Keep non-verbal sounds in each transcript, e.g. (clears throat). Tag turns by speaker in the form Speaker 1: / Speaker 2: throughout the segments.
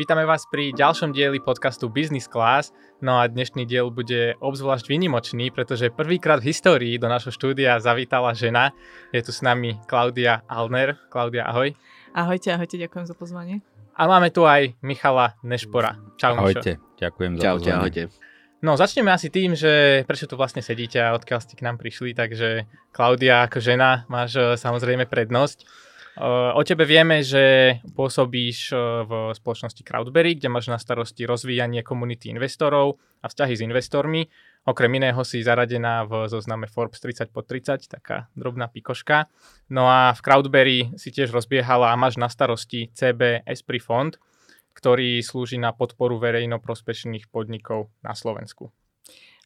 Speaker 1: Vítame vás pri ďalšom dieli podcastu Business Class. No a dnešný diel bude obzvlášť vynimočný, pretože prvýkrát v histórii do našho štúdia zavítala žena. Je tu s nami Klaudia Alner. Klaudia, ahoj.
Speaker 2: Ahojte, ahojte, ďakujem za pozvanie.
Speaker 1: A máme tu aj Michala Nešpora. Čau,
Speaker 3: Ahojte, Mišo. ďakujem za
Speaker 4: Čaute,
Speaker 3: pozvanie.
Speaker 4: ahojte.
Speaker 1: No, začneme asi tým, že prečo tu vlastne sedíte a odkiaľ ste k nám prišli, takže Klaudia ako žena máš eh, samozrejme prednosť. Eh, o tebe vieme, že pôsobíš eh, v spoločnosti Crowdberry, kde máš na starosti rozvíjanie komunity investorov a vzťahy s investormi. Okrem iného si zaradená v zozname Forbes 30 pod 30, taká drobná pikoška. No a v Crowdberry si tiež rozbiehala a máš na starosti CB Esprit Fond, ktorý slúži na podporu verejnoprospešných podnikov na Slovensku.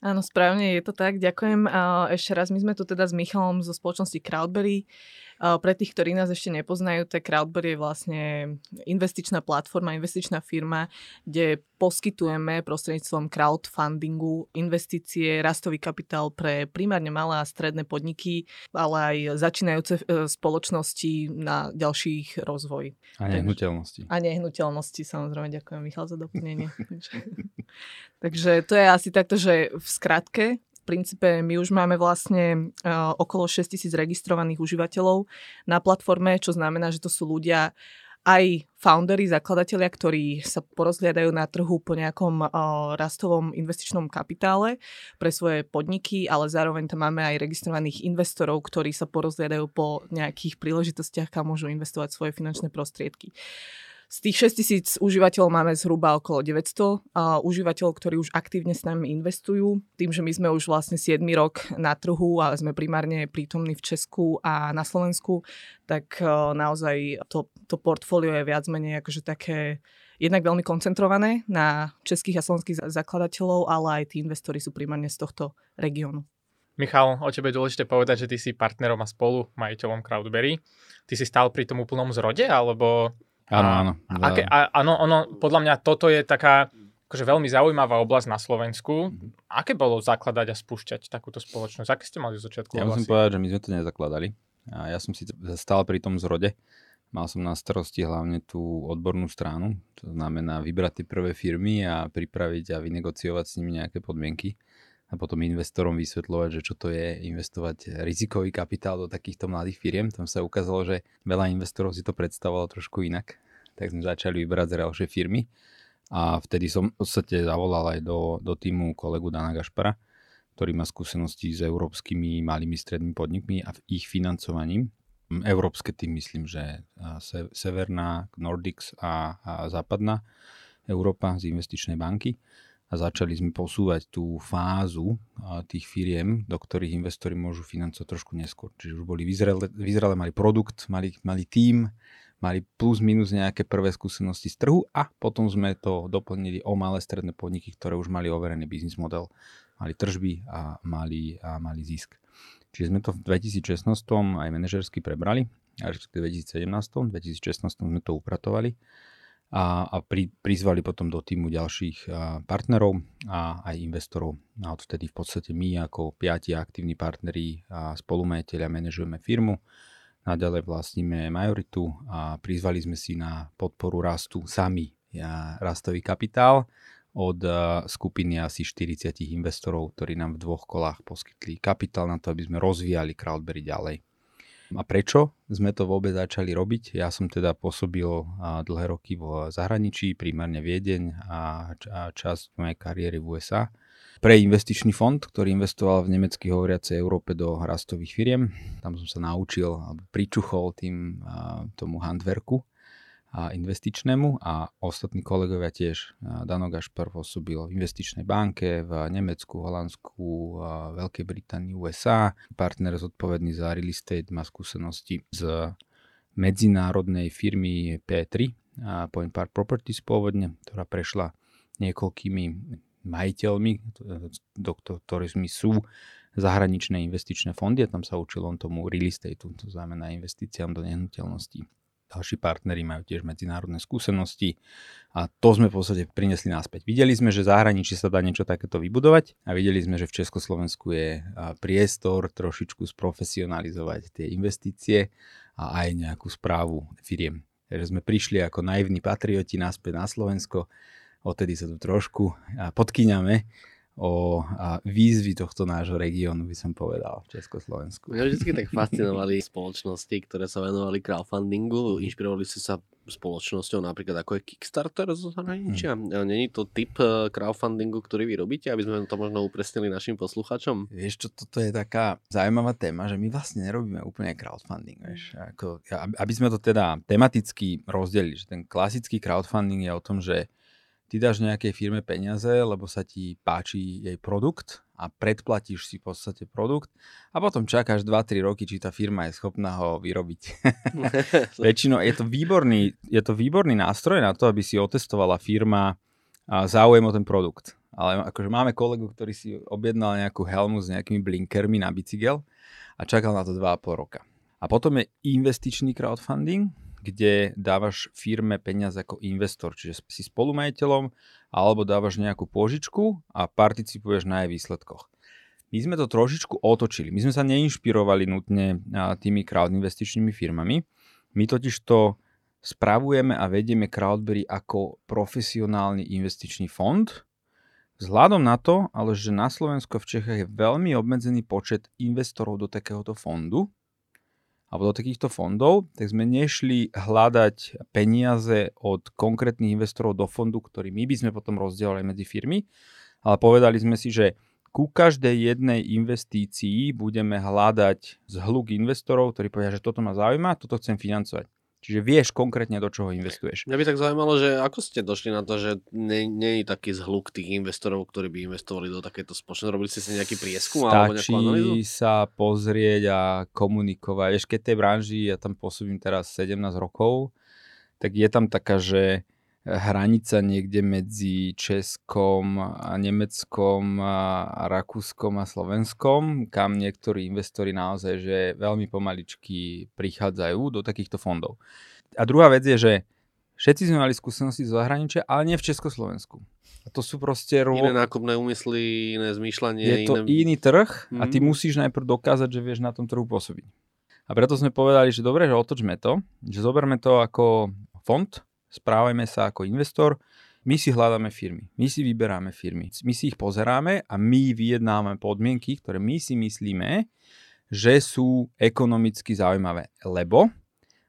Speaker 2: Áno, správne, je to tak. Ďakujem. Ešte raz, my sme tu teda s Michalom zo spoločnosti Crowdberry. A pre tých, ktorí nás ešte nepoznajú, tak Crowdberry je vlastne investičná platforma, investičná firma, kde poskytujeme prostredníctvom crowdfundingu investície, rastový kapitál pre primárne malé a stredné podniky, ale aj začínajúce e, spoločnosti na ďalších rozvoj.
Speaker 3: A nehnuteľnosti.
Speaker 2: A nehnuteľnosti, samozrejme. Ďakujem, Michal, za doplnenie. (laughs) Takže, to je asi takto, že v skratke princípe my už máme vlastne uh, okolo 6 tisíc registrovaných užívateľov na platforme, čo znamená, že to sú ľudia aj foundery, zakladatelia, ktorí sa porozhliadajú na trhu po nejakom uh, rastovom investičnom kapitále pre svoje podniky, ale zároveň tam máme aj registrovaných investorov, ktorí sa porozhliadajú po nejakých príležitostiach, kam môžu investovať svoje finančné prostriedky. Z tých 6 tisíc užívateľov máme zhruba okolo 900 a užívateľov, ktorí už aktívne s nami investujú. Tým, že my sme už vlastne 7 rok na trhu a sme primárne prítomní v Česku a na Slovensku, tak naozaj to, to portfólio je viac menej akože také jednak veľmi koncentrované na českých a slovenských zakladateľov, ale aj tí investori sú primárne z tohto regiónu.
Speaker 1: Michal, o tebe je dôležité povedať, že ty si partnerom a spolu majiteľom Crowdberry. Ty si stál pri tom úplnom zrode, alebo
Speaker 3: Áno, áno.
Speaker 1: A, aké, a, áno, ono, podľa mňa toto je taká akože veľmi zaujímavá oblasť na Slovensku. Aké bolo zakladať a spúšťať takúto spoločnosť? Aké ste mali zo začiatku
Speaker 3: Ja musím povedať, že my sme to nezakladali. A ja som si stál pri tom zrode. Mal som na starosti hlavne tú odbornú stranu, to znamená vybrať tie prvé firmy a pripraviť a vynegociovať s nimi nejaké podmienky a potom investorom vysvetľovať, že čo to je investovať rizikový kapitál do takýchto mladých firiem. Tam sa ukázalo, že veľa investorov si to predstavovalo trošku inak. Tak sme začali vybrať zrelšie firmy a vtedy som v podstate zavolal aj do, do týmu kolegu Dana Gašpara, ktorý má skúsenosti s európskymi malými strednými podnikmi a ich financovaním. Európske tým myslím, že Severná, Nordics a, a Západná Európa z investičnej banky a začali sme posúvať tú fázu tých firiem, do ktorých investori môžu financovať trošku neskôr. Čiže už boli vyzrele mali produkt, mali, mali tím, mali plus minus nejaké prvé skúsenosti z trhu a potom sme to doplnili o malé stredné podniky, ktoré už mali overený biznis model, mali tržby a mali, a mali zisk. Čiže sme to v 2016 aj manažersky prebrali, v 2017, 2016 sme to upratovali a, a pri, prizvali potom do týmu ďalších partnerov a aj investorov. A odvtedy v podstate my ako piati aktívni partneri a spolumajiteľia manažujeme firmu. Naďalej vlastníme majoritu a prizvali sme si na podporu rastu sami rastový kapitál od skupiny asi 40 investorov, ktorí nám v dvoch kolách poskytli kapitál na to, aby sme rozvíjali Crowdberry ďalej. A prečo sme to vôbec začali robiť? Ja som teda pôsobil dlhé roky v zahraničí, primárne Viedeň a, časť mojej kariéry v USA pre investičný fond, ktorý investoval v nemecky hovoriacej Európe do rastových firiem. Tam som sa naučil, pričuchol tým tomu handverku a investičnému a ostatní kolegovia tiež. Dano Gašpar pôsobil v investičnej banke v Nemecku, Holandsku, Veľkej Británii, USA. Partner zodpovedný za real estate má skúsenosti z medzinárodnej firmy P3, Point Park Properties pôvodne, ktorá prešla niekoľkými majiteľmi, do ktorými sú zahraničné investičné fondy a tam sa učil on tomu real estate, to znamená investíciám do nehnuteľností. Ďalší partneri majú tiež medzinárodné skúsenosti a to sme v podstate priniesli naspäť. Videli sme, že zahraničí sa dá niečo takéto vybudovať a videli sme, že v Československu je priestor trošičku sprofesionalizovať tie investície a aj nejakú správu firiem. Takže sme prišli ako naivní patrioti naspäť na Slovensko, odtedy sa tu trošku podkyňame o výzvy tohto nášho regiónu, by som povedal, v Československu.
Speaker 4: Mňa vždy tak (laughs) fascinovali spoločnosti, ktoré sa venovali crowdfundingu. Inšpirovali ste sa spoločnosťou napríklad ako je Kickstarter zo zahraničia. Hmm. Není to typ e, crowdfundingu, ktorý vy robíte, aby sme to možno upresnili našim posluchačom?
Speaker 3: Vieš čo, toto je taká zaujímavá téma, že my vlastne nerobíme úplne crowdfunding. Vieš, ako, aby sme to teda tematicky rozdelili, že ten klasický crowdfunding je o tom, že ty dáš nejakej firme peniaze, lebo sa ti páči jej produkt a predplatíš si v podstate produkt a potom čakáš 2-3 roky, či tá firma je schopná ho vyrobiť. (laughs) (laughs) Väčšinou je to, výborný, je to výborný nástroj na to, aby si otestovala firma záujem o ten produkt. Ale akože máme kolegu, ktorý si objednal nejakú helmu s nejakými blinkermi na bicykel a čakal na to 2,5 roka. A potom je investičný crowdfunding, kde dávaš firme peniaze ako investor, čiže si spolumajiteľom alebo dávaš nejakú požičku a participuješ na jej výsledkoch. My sme to trošičku otočili. My sme sa neinšpirovali nutne tými crowd investičnými firmami. My totiž to spravujeme a vedieme Crowdberry ako profesionálny investičný fond. Vzhľadom na to, ale že na Slovensku v Čechách je veľmi obmedzený počet investorov do takéhoto fondu, alebo do takýchto fondov, tak sme nešli hľadať peniaze od konkrétnych investorov do fondu, ktorý my by sme potom rozdielali medzi firmy, ale povedali sme si, že ku každej jednej investícii budeme hľadať zhluk investorov, ktorí povedia, že toto ma zaujíma, toto chcem financovať. Čiže vieš konkrétne, do čoho investuješ.
Speaker 4: Mňa by tak zaujímalo, že ako ste došli na to, že nie, nie je taký zhluk tých investorov, ktorí by investovali do takéto spoločnosti. Robili ste si nejaký prieskum
Speaker 3: Stačí
Speaker 4: alebo nejakú analýzu?
Speaker 3: sa pozrieť a komunikovať. Vieš, keď tej branži, ja tam pôsobím teraz 17 rokov, tak je tam taká, že hranica niekde medzi Českom a Nemeckom a Rakúskom a Slovenskom, kam niektorí investori naozaj že veľmi pomaličky prichádzajú do takýchto fondov. A druhá vec je, že všetci sme mali skúsenosti zo zahraničia, ale nie v Československu. A to sú proste...
Speaker 4: Ro... Iné nákupné úmysly, iné zmýšľanie.
Speaker 3: Je to
Speaker 4: iné...
Speaker 3: iný trh a ty mm. musíš najprv dokázať, že vieš na tom trhu pôsobiť. A preto sme povedali, že dobre, že otočme to, že zoberme to ako fond, správajme sa ako investor, my si hľadáme firmy, my si vyberáme firmy, my si ich pozeráme a my vyjednáme podmienky, ktoré my si myslíme, že sú ekonomicky zaujímavé. Lebo,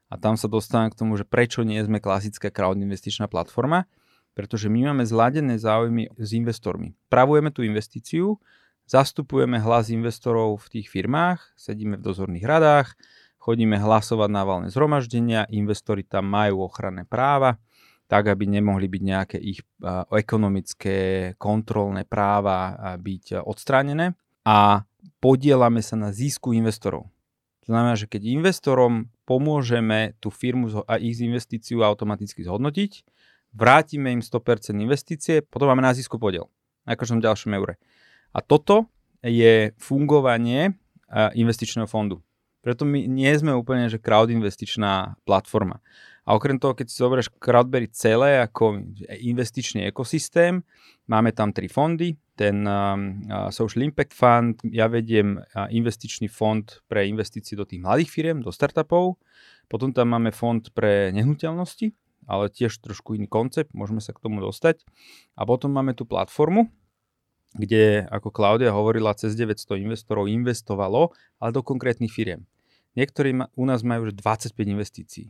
Speaker 3: a tam sa dostávam k tomu, že prečo nie sme klasická crowd investičná platforma, pretože my máme zladené záujmy s investormi. Pravujeme tú investíciu, zastupujeme hlas investorov v tých firmách, sedíme v dozorných radách, chodíme hlasovať na valné zhromaždenia, investori tam majú ochranné práva, tak aby nemohli byť nejaké ich ekonomické kontrolné práva byť odstránené a podielame sa na zisku investorov. To znamená, že keď investorom pomôžeme tú firmu a ich investíciu automaticky zhodnotiť, vrátime im 100% investície, potom máme na zisku podiel, na každom ďalšom eure. A toto je fungovanie investičného fondu. Preto my nie sme úplne že crowd investičná platforma. A okrem toho, keď si zoberieš Crowdberry celé ako investičný ekosystém, máme tam tri fondy. Ten um, uh, Social Impact Fund, ja vediem uh, investičný fond pre investície do tých mladých firiem, do startupov. Potom tam máme fond pre nehnuteľnosti, ale tiež trošku iný koncept, môžeme sa k tomu dostať. A potom máme tú platformu, kde, ako Klaudia hovorila, cez 900 investorov investovalo, ale do konkrétnych firiem. Niektorí u nás majú už 25 investícií.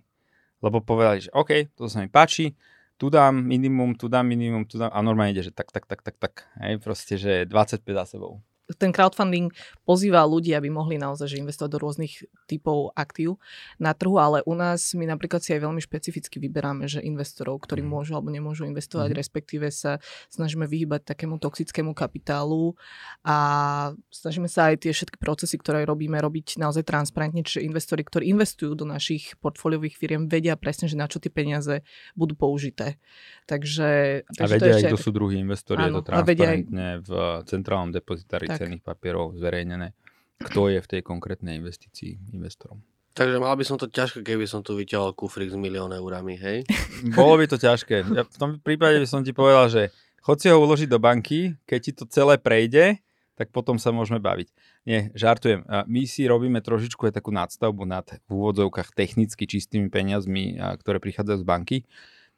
Speaker 3: Lebo povedali, že OK, to sa mi páči, tu dám minimum, tu dám minimum, tu dám a normálne ide, že tak, tak, tak, tak, tak. Hej, proste, že 25 za sebou.
Speaker 2: Ten crowdfunding pozýva ľudí, aby mohli naozaj že investovať do rôznych typov aktív na trhu, ale u nás my napríklad si aj veľmi špecificky vyberáme, že investorov, ktorí
Speaker 3: Mhm.
Speaker 2: môžu alebo nemôžu investovať,
Speaker 3: Mhm.
Speaker 2: respektíve sa snažíme vyhýbať takému toxickému kapitálu a snažíme sa aj tie všetky procesy, ktoré robíme, robiť naozaj transparentne, čiže investori, ktorí investujú do našich portfóliových firiem, vedia presne, že na čo tie peniaze budú použité. Takže,
Speaker 3: A
Speaker 2: takže to
Speaker 3: vedia
Speaker 2: je
Speaker 3: aj, kto sú druhí investori, je
Speaker 2: Áno,
Speaker 3: to
Speaker 2: a vedia aj-
Speaker 3: transparentne v centrálnom depozitári
Speaker 2: Tak.
Speaker 3: cenných papierov zverejnené, kto je v tej konkrétnej investícii investorom.
Speaker 4: Takže mal by som to ťažké, keby som tu vyťahol kufrik s milión eurami, hej? (laughs)
Speaker 3: Bolo by to ťažké. Ja v tom prípade by som ti povedal, že chod si ho uložiť do banky, keď ti to celé prejde, tak potom sa môžeme baviť. Nie, žartujem. My si robíme trošičku aj takú nadstavbu nad v úvodzovkách technicky čistými peniazmi, ktoré prichádzajú z banky.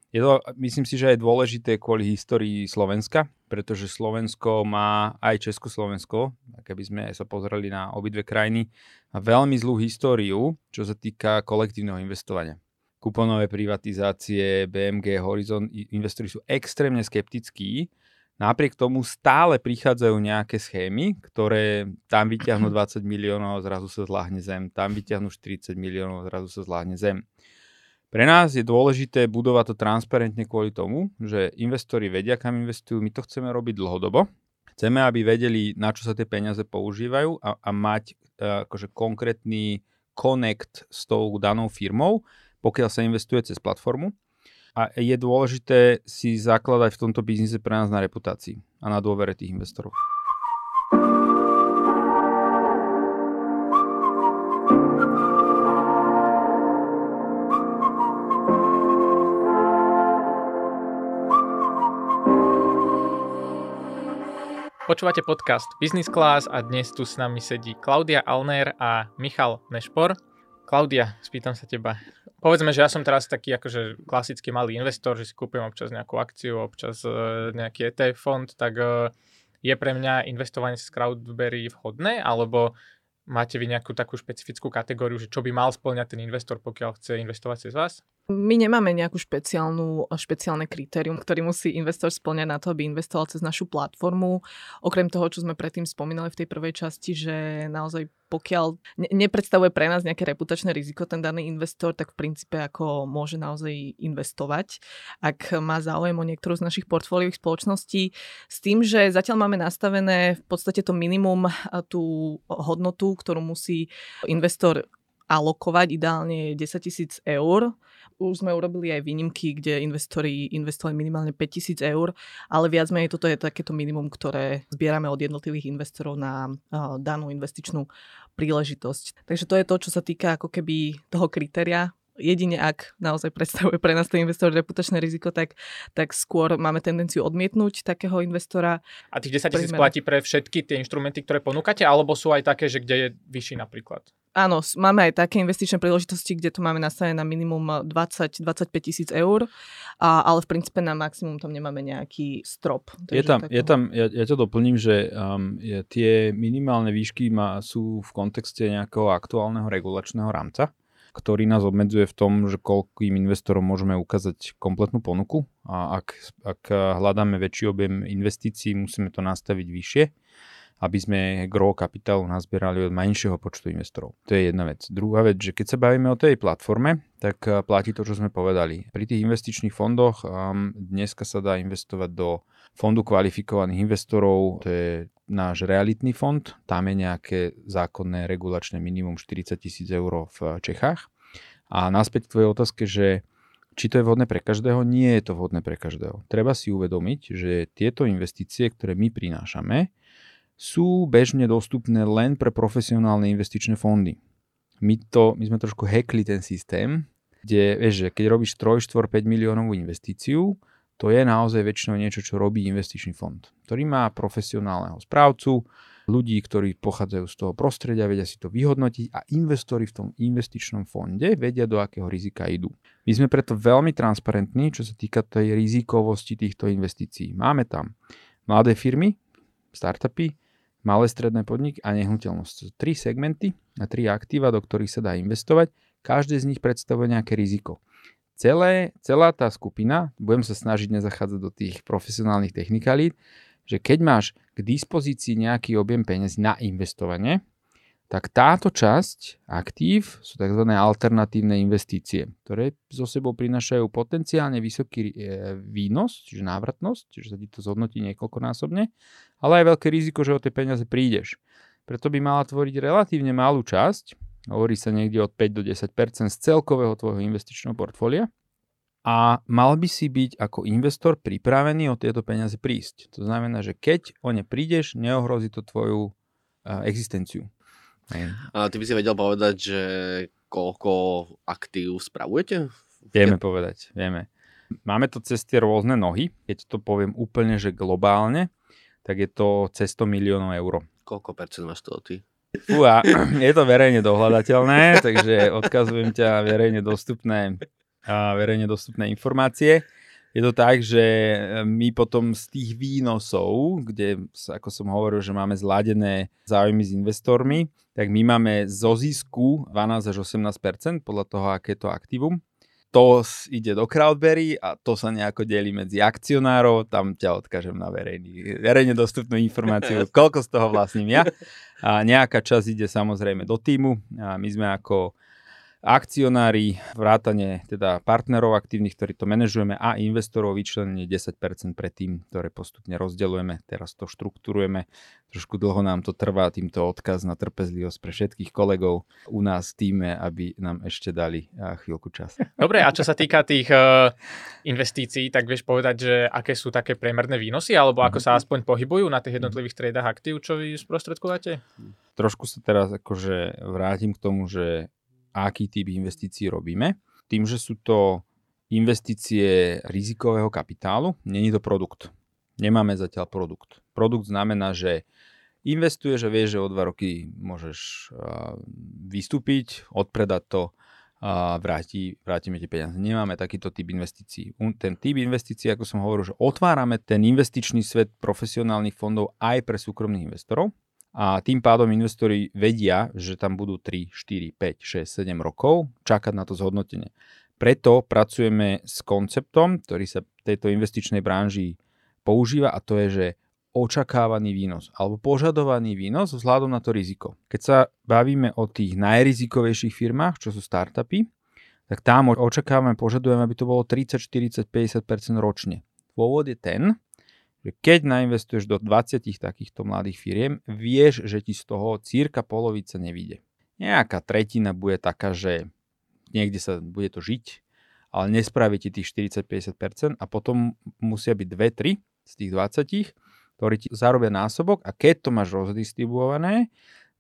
Speaker 3: Je to, myslím si, že je dôležité kvôli histórii Slovenska, pretože Slovensko má aj Československo, keby sme sa pozreli na obidve krajiny, má veľmi zlú históriu, čo sa týka kolektívneho investovania kuponové privatizácie, BMG, Horizon, investori sú extrémne skeptickí. Napriek tomu stále prichádzajú nejaké schémy, ktoré tam vyťahnú (clears throat) 20 miliónov zrazu sa zláhne zem, tam vyťahnú 40 miliónov zrazu sa zláhne zem. Pre nás je dôležité budovať to transparentne kvôli tomu, že investori vedia, kam investujú, my to chceme robiť dlhodobo. Chceme, aby vedeli, na čo sa tie peniaze používajú a, a mať uh, akože konkrétny connect s tou danou firmou, pokiaľ sa investuje cez platformu. A je dôležité si zakladať v tomto biznise pre nás na reputácii a na dôvere tých investorov.
Speaker 1: Počúvate podcast Business Class a dnes tu s nami sedí Klaudia Alner a Michal Nešpor. Klaudia, spýtam sa teba. Povedzme, že ja som teraz taký akože klasický malý investor, že si kúpim občas nejakú akciu, občas e, nejaký ETF fond, tak e, je pre mňa investovanie z Crowdberry vhodné, alebo máte vy nejakú takú špecifickú kategóriu, že čo by mal splňať ten investor, pokiaľ chce investovať cez vás?
Speaker 2: My nemáme nejakú špeciálnu, špeciálne kritérium, ktorý musí investor splňať na to, aby investoval cez našu platformu. Okrem toho, čo sme predtým spomínali v tej prvej časti, že naozaj pokiaľ ne- nepredstavuje pre nás nejaké reputačné riziko ten daný investor, tak v princípe ako môže naozaj investovať, ak má záujem o niektorú z našich portfóliových spoločností. S tým, že zatiaľ máme nastavené v podstate to minimum, tú hodnotu, ktorú musí investor alokovať, ideálne je 10 tisíc eur. Už sme urobili aj výnimky, kde investori investovali minimálne 5 tisíc eur, ale viac menej toto je takéto minimum, ktoré zbierame od jednotlivých investorov na uh, danú investičnú príležitosť. Takže to je to, čo sa týka ako keby toho kritéria jedine ak naozaj predstavuje pre nás ten investor reputačné riziko, tak, tak skôr máme tendenciu odmietnúť takého investora.
Speaker 1: A tých 10 tisíc platí pre všetky tie inštrumenty, ktoré ponúkate, alebo sú aj také, že kde je vyšší napríklad?
Speaker 2: Áno, máme aj také investičné príležitosti, kde to máme nastavené na minimum 20-25 tisíc eur, a, ale v princípe na maximum tam nemáme nejaký strop.
Speaker 3: Je tam, je tam, ja, ja to doplním, že um, je, tie minimálne výšky má, sú v kontexte nejakého aktuálneho regulačného rámca, ktorý nás obmedzuje v tom, že koľkým investorom môžeme ukázať kompletnú ponuku a ak, ak hľadáme väčší objem investícií, musíme to nastaviť vyššie, aby sme gro kapitálu nazbierali od menšieho počtu investorov. To je jedna vec. Druhá vec, že keď sa bavíme o tej platforme, tak eh, platí to, čo sme povedali. Pri tých investičných fondoch um, dneska sa dá investovať do fondu kvalifikovaných investorov, to je náš realitný fond, tam je nejaké zákonné regulačné minimum 40 tisíc eur v Čechách. A naspäť k tvojej otázke, že či to je vhodné pre každého, nie je to vhodné pre každého. Treba si uvedomiť, že tieto investície, ktoré my prinášame, sú bežne dostupné len pre profesionálne investičné fondy. My, to, my sme trošku hackli ten systém, kde vieš, že keď robíš 3, 4, 5 miliónovú investíciu, to je naozaj väčšinou niečo, čo robí investičný fond, ktorý má profesionálneho správcu, ľudí, ktorí pochádzajú z toho prostredia, vedia si to vyhodnotiť a investori v tom investičnom fonde vedia, do akého rizika idú. My sme preto veľmi transparentní, čo sa týka tej rizikovosti týchto investícií. Máme tam mladé firmy, startupy, malé stredné podniky a nehnuteľnosť. Tri segmenty a tri aktíva, do ktorých sa dá investovať. Každé z nich predstavuje nejaké riziko. Celé, celá tá skupina, budem sa snažiť nezachádzať do tých profesionálnych technikalít, že keď máš k dispozícii nejaký objem peniaz na investovanie, tak táto časť aktív sú tzv. alternatívne investície, ktoré zo sebou prinašajú potenciálne vysoký e, výnos, čiže návratnosť, čiže sa ti to zhodnotí niekoľkonásobne, ale aj veľké riziko, že o tie peniaze prídeš. Preto by mala tvoriť relatívne malú časť, hovorí sa niekde od 5 do 10% z celkového tvojho investičného portfólia a mal by si byť ako investor pripravený o tieto peniaze prísť. To znamená, že keď o ne prídeš, neohrozí to tvoju existenciu.
Speaker 4: A ty by si vedel povedať, že koľko aktív spravujete?
Speaker 3: Vieme povedať, vieme. Máme to cez tie rôzne nohy, keď to poviem úplne, že globálne, tak je to cez 100 miliónov eur.
Speaker 4: Koľko percent máš toho ty?
Speaker 3: Fúha, je to verejne dohľadateľné, (laughs) takže odkazujem ťa verejne dostupné, verejne dostupné informácie je to tak, že e, my potom z tých výnosov, kde, ako som hovoril, že máme zladené záujmy s investormi, tak my máme zo zisku 12 až 18% podľa toho, aké je to aktívum. To ide do Crowdberry a to sa nejako delí medzi akcionárov, tam ťa odkážem na verejný, verejne dostupnú informáciu, (laughs) koľko z toho vlastním ja. A nejaká časť ide samozrejme do týmu a my sme ako akcionári, vrátane teda partnerov aktívnych, ktorí to manažujeme a investorov vyčlenenie 10% pre tým, ktoré postupne rozdeľujeme. Teraz to štruktúrujeme. Trošku dlho nám to trvá, týmto odkaz na trpezlivosť pre všetkých kolegov u nás v týme, aby nám ešte dali chvíľku čas. (laughs)
Speaker 1: Dobre, a čo sa týka tých uh, investícií, tak vieš povedať, že aké sú také priemerné výnosy, alebo ako sa aspoň pohybujú na tých jednotlivých tradách aktív, čo vy sprostredkováte?
Speaker 3: Trošku sa teraz akože vrátim k tomu, že aký typ investícií robíme. Tým, že sú to investície rizikového kapitálu, není to produkt. Nemáme zatiaľ produkt. Produkt znamená, že investuješ a vieš, že o dva roky môžeš vystúpiť, odpredať to a vráti, vrátime tie peniaze. Nemáme takýto typ investícií. Ten typ investícií, ako som hovoril, že otvárame ten investičný svet profesionálnych fondov aj pre súkromných investorov a tým pádom investori vedia, že tam budú 3, 4, 5, 6, 7 rokov čakať na to zhodnotenie. Preto pracujeme s konceptom, ktorý sa v tejto investičnej branži používa a to je, že očakávaný výnos alebo požadovaný výnos vzhľadom na to riziko. Keď sa bavíme o tých najrizikovejších firmách, čo sú startupy, tak tam očakávame, požadujeme, aby to bolo 30, 40, 50% ročne. Dôvod je ten, že keď nainvestuješ do 20 takýchto mladých firiem, vieš, že ti z toho círka polovica nevíde. Nejaká tretina bude taká, že niekde sa bude to žiť, ale nespraví ti tých 40-50% a potom musia byť 2-3 z tých 20, ktorí ti zarobia násobok a keď to máš rozdistribuované,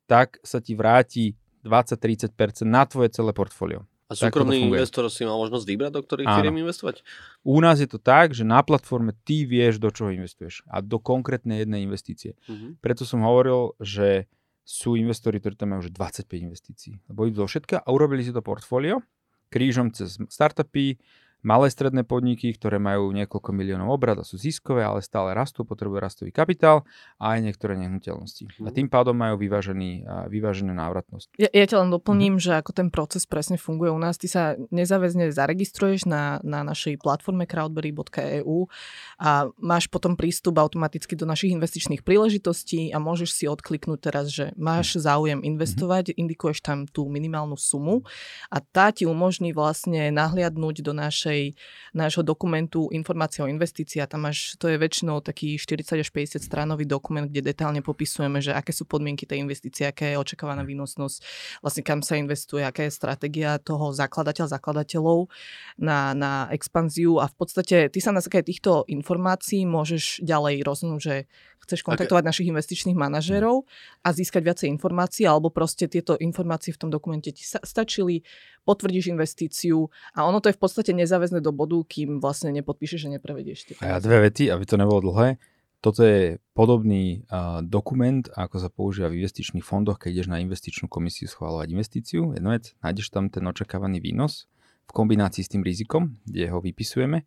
Speaker 3: tak sa ti vráti 20-30% na tvoje celé portfólio.
Speaker 4: A súkromný investor si má možnosť vybrať, do ktorých firiem investovať?
Speaker 3: U nás je to tak, že na platforme ty vieš, do čoho investuješ a do konkrétnej jednej investície. Uh-huh. Preto som hovoril, že sú investori, ktorí tam majú už 25 investícií. Lebo idú do všetka a urobili si to portfólio krížom cez startupy, malé stredné podniky, ktoré majú niekoľko miliónov obrad a sú ziskové, ale stále rastú, potrebujú rastový kapitál a aj niektoré nehnuteľnosti. A mhm. tým pádom majú vyvážený, vyváženú návratnosť.
Speaker 2: Ja, ja ťa len doplním, mm. že ako ten proces presne funguje u nás. Ty sa nezáväzne zaregistruješ na, na našej platforme crowdberry.eu a máš potom prístup automaticky do našich investičných príležitostí a môžeš si odkliknúť teraz, že máš mhm. záujem investovať, mm-hmm. indikuješ tam tú minimálnu sumu a tá ti umožní vlastne nahliadnúť do našej našej, nášho dokumentu informácie o investícii a tam máš, to je väčšinou taký 40 až 50 stránový dokument, kde detálne popisujeme, že aké sú podmienky tej investície, aká je očakávaná výnosnosť, vlastne kam sa investuje, aká je stratégia toho zakladateľ, zakladateľov na, na expanziu. A v podstate ty sa na základe týchto informácií môžeš ďalej rozhodnúť, že chceš kontaktovať okay. našich investičných manažérov a získať viacej informácií, alebo proste tieto informácie v tom dokumente ti stačili, potvrdíš investíciu a ono to je v podstate nezáväzné do bodu, kým vlastne nepodpíšeš, že neprevedieš.
Speaker 3: A ja dve vety, aby to nebolo dlhé. Toto je podobný uh, dokument, ako sa používa v investičných fondoch, keď ideš na investičnú komisiu schváľovať investíciu. Jedno vec, nájdeš tam ten očakávaný výnos v kombinácii s tým rizikom, kde ho vypisujeme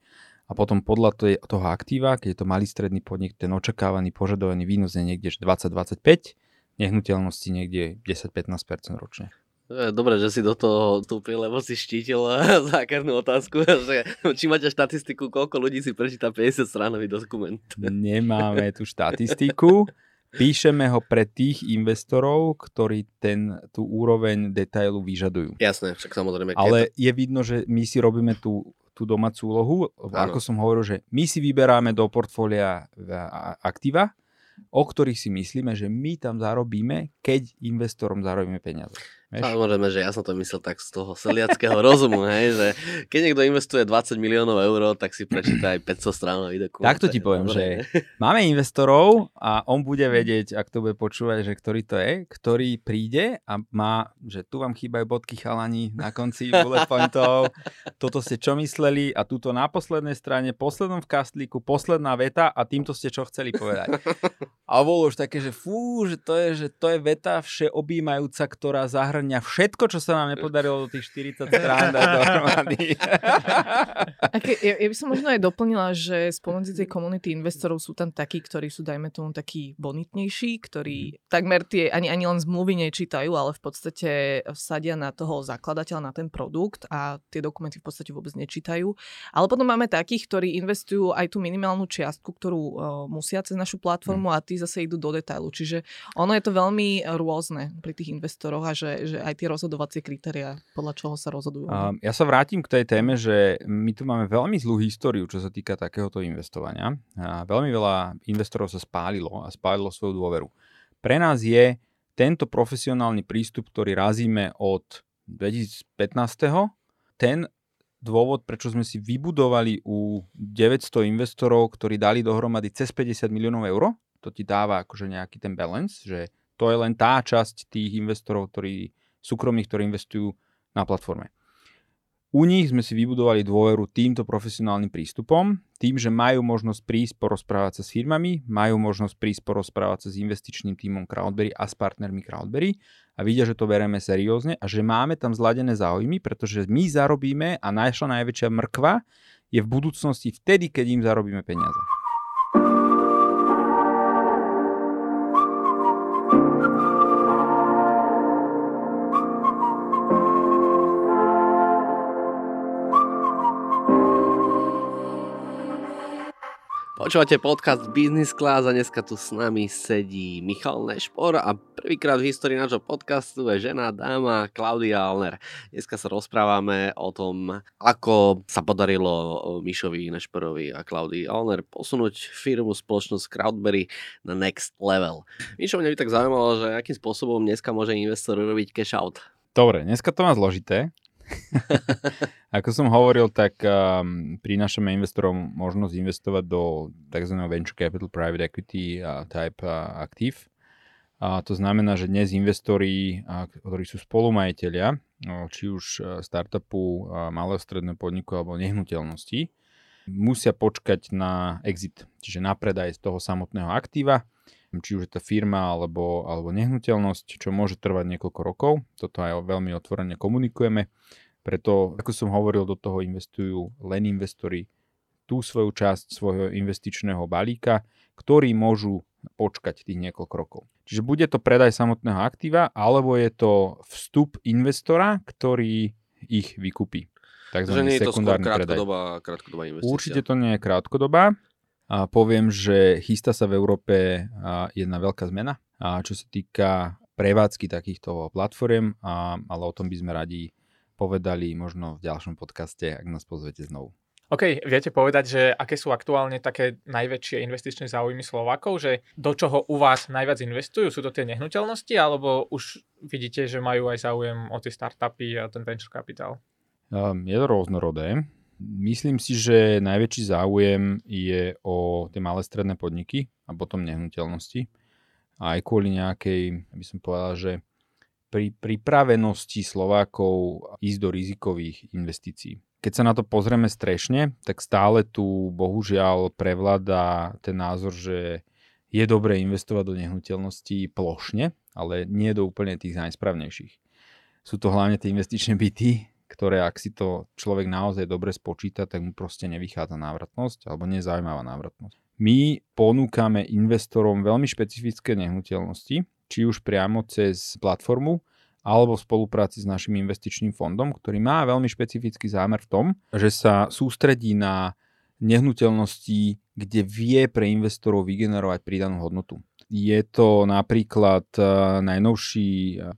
Speaker 3: a potom podľa toho aktíva, keď je to malý stredný podnik, ten očakávaný požadovaný výnos je niekde 20-25, nehnuteľnosti niekde 10-15% ročne.
Speaker 4: Dobre, že si do toho vstúpil, lebo si štítil (laughs) zákernú otázku, že či máte štatistiku, koľko ľudí si prečíta 50 stránový dokument.
Speaker 3: Nemáme tú (laughs) štatistiku. Píšeme ho pre tých investorov, ktorí ten, tú úroveň detailu vyžadujú.
Speaker 4: Jasné, však samozrejme.
Speaker 3: Ale je vidno, že my si robíme tú, tú domácu úlohu. Ano. Ako som hovoril, že my si vyberáme do portfólia aktíva, o ktorých si myslíme, že my tam zarobíme, keď investorom zarobíme peniaze.
Speaker 4: Vieš? Samozrejme, že ja som to myslel tak z toho seliackého (laughs) rozumu, hej, že keď niekto investuje 20 miliónov eur, tak si prečíta aj 500 stránový dokument.
Speaker 3: Takto ti poviem, že máme investorov a on bude vedieť, ak to bude počúvať, že ktorý to je, ktorý príde a má, že tu vám chýbajú bodky chalani na konci (laughs) bullet pointov, toto ste čo mysleli a túto na poslednej strane, poslednom v kastlíku, posledná veta a týmto ste čo chceli povedať. (laughs) A bolo už také, že fú, že to je, že to je veta všeobjímajúca, ktorá zahrania zahrňa všetko, čo sa nám nepodarilo do tých 40 strán dohromady. (laughs)
Speaker 2: ja, ja by som možno aj doplnila, že spomedzi tej komunity investorov sú tam takí, ktorí sú, dajme tomu, takí bonitnejší, ktorí mhm. takmer tie ani, ani len zmluvy nečítajú, ale v podstate sadia na toho zakladateľa, na ten produkt a tie dokumenty v podstate vôbec nečítajú. Ale potom máme takých, ktorí investujú aj tú minimálnu čiastku, ktorú uh, musia cez našu platformu mhm. a tí zase idú do detailu. Čiže ono je to veľmi rôzne pri tých investoroch a že, že aj tie rozhodovacie kritéria, podľa čoho sa rozhodujú.
Speaker 3: Ja sa vrátim k tej téme, že my tu máme veľmi zlú históriu, čo sa týka takéhoto investovania. A veľmi veľa investorov sa spálilo a spálilo svoju dôveru. Pre nás je tento profesionálny prístup, ktorý razíme od 2015. Ten dôvod, prečo sme si vybudovali u 900 investorov, ktorí dali dohromady cez 50 miliónov eur, to ti dáva akože nejaký ten balance, že to je len tá časť tých investorov, ktorí súkromných, ktorí investujú na platforme. U nich sme si vybudovali dôveru týmto profesionálnym prístupom, tým, že majú možnosť prísť porozprávať sa s firmami, majú možnosť prísť porozprávať sa s investičným týmom Crowdberry a s partnermi Crowdberry a vidia, že to bereme seriózne a že máme tam zladené záujmy, pretože my zarobíme a naša najväčšia mrkva je v budúcnosti vtedy, keď im zarobíme peniaze.
Speaker 4: Počúvate podcast Business Class a dneska tu s nami sedí Michal Nešpor a prvýkrát v histórii nášho podcastu je žena, dáma Klaudia Alner. Dneska sa rozprávame o tom, ako sa podarilo Mišovi Nešporovi a Klaudii Alner posunúť firmu spoločnosť Crowdberry na next level. Mišo, mňa by tak zaujímalo, že akým spôsobom dneska môže investor robiť cash out.
Speaker 3: Dobre, dneska to má zložité, (laughs) Ako som hovoril, tak um, prinášame investorom možnosť investovať do tzv. venture capital private equity uh, type uh, aktív. A to znamená, že dnes investori, ktorí sú spolumajiteľia, uh, či už uh, startupu, uh, malého stredného podniku alebo nehnuteľnosti, musia počkať na exit, čiže na predaj z toho samotného aktíva, či už je to firma alebo, alebo nehnuteľnosť, čo môže trvať niekoľko rokov. Toto aj veľmi otvorene komunikujeme. Preto, ako som hovoril, do toho investujú len investori tú svoju časť svojho investičného balíka, ktorí môžu počkať tých niekoľko rokov. Čiže bude to predaj samotného aktíva, alebo je to vstup investora, ktorý ich vykupí.
Speaker 4: Takže nie je to skôr krátkodobá, krátkodobá investícia.
Speaker 3: Určite to nie je krátkodobá. A poviem, že chystá sa v Európe jedna veľká zmena, a čo sa týka prevádzky takýchto platform, ale o tom by sme radi povedali možno v ďalšom podcaste, ak nás pozvete znovu.
Speaker 1: OK, viete povedať, že aké sú aktuálne také najväčšie investičné záujmy Slovákov, že do čoho u vás najviac investujú? Sú to tie nehnuteľnosti, alebo už vidíte, že majú aj záujem o tie startupy a ten venture capital?
Speaker 3: Um, je to rôznorodé. Myslím si, že najväčší záujem je o tie malé stredné podniky a potom nehnuteľnosti. Aj kvôli nejakej, aby som povedal, že pri pripravenosti Slovákov ísť do rizikových investícií. Keď sa na to pozrieme strešne, tak stále tu bohužiaľ prevláda ten názor, že je dobré investovať do nehnuteľností plošne, ale nie do úplne tých najsprávnejších. Sú to hlavne tie investičné byty, ktoré ak si to človek naozaj dobre spočíta, tak mu proste nevychádza návratnosť alebo nezaujímavá návratnosť. My ponúkame investorom veľmi špecifické nehnuteľnosti, či už priamo cez platformu, alebo v spolupráci s našim investičným fondom, ktorý má veľmi špecifický zámer v tom, že sa sústredí na nehnuteľnosti, kde vie pre investorov vygenerovať pridanú hodnotu. Je to napríklad e, najnovší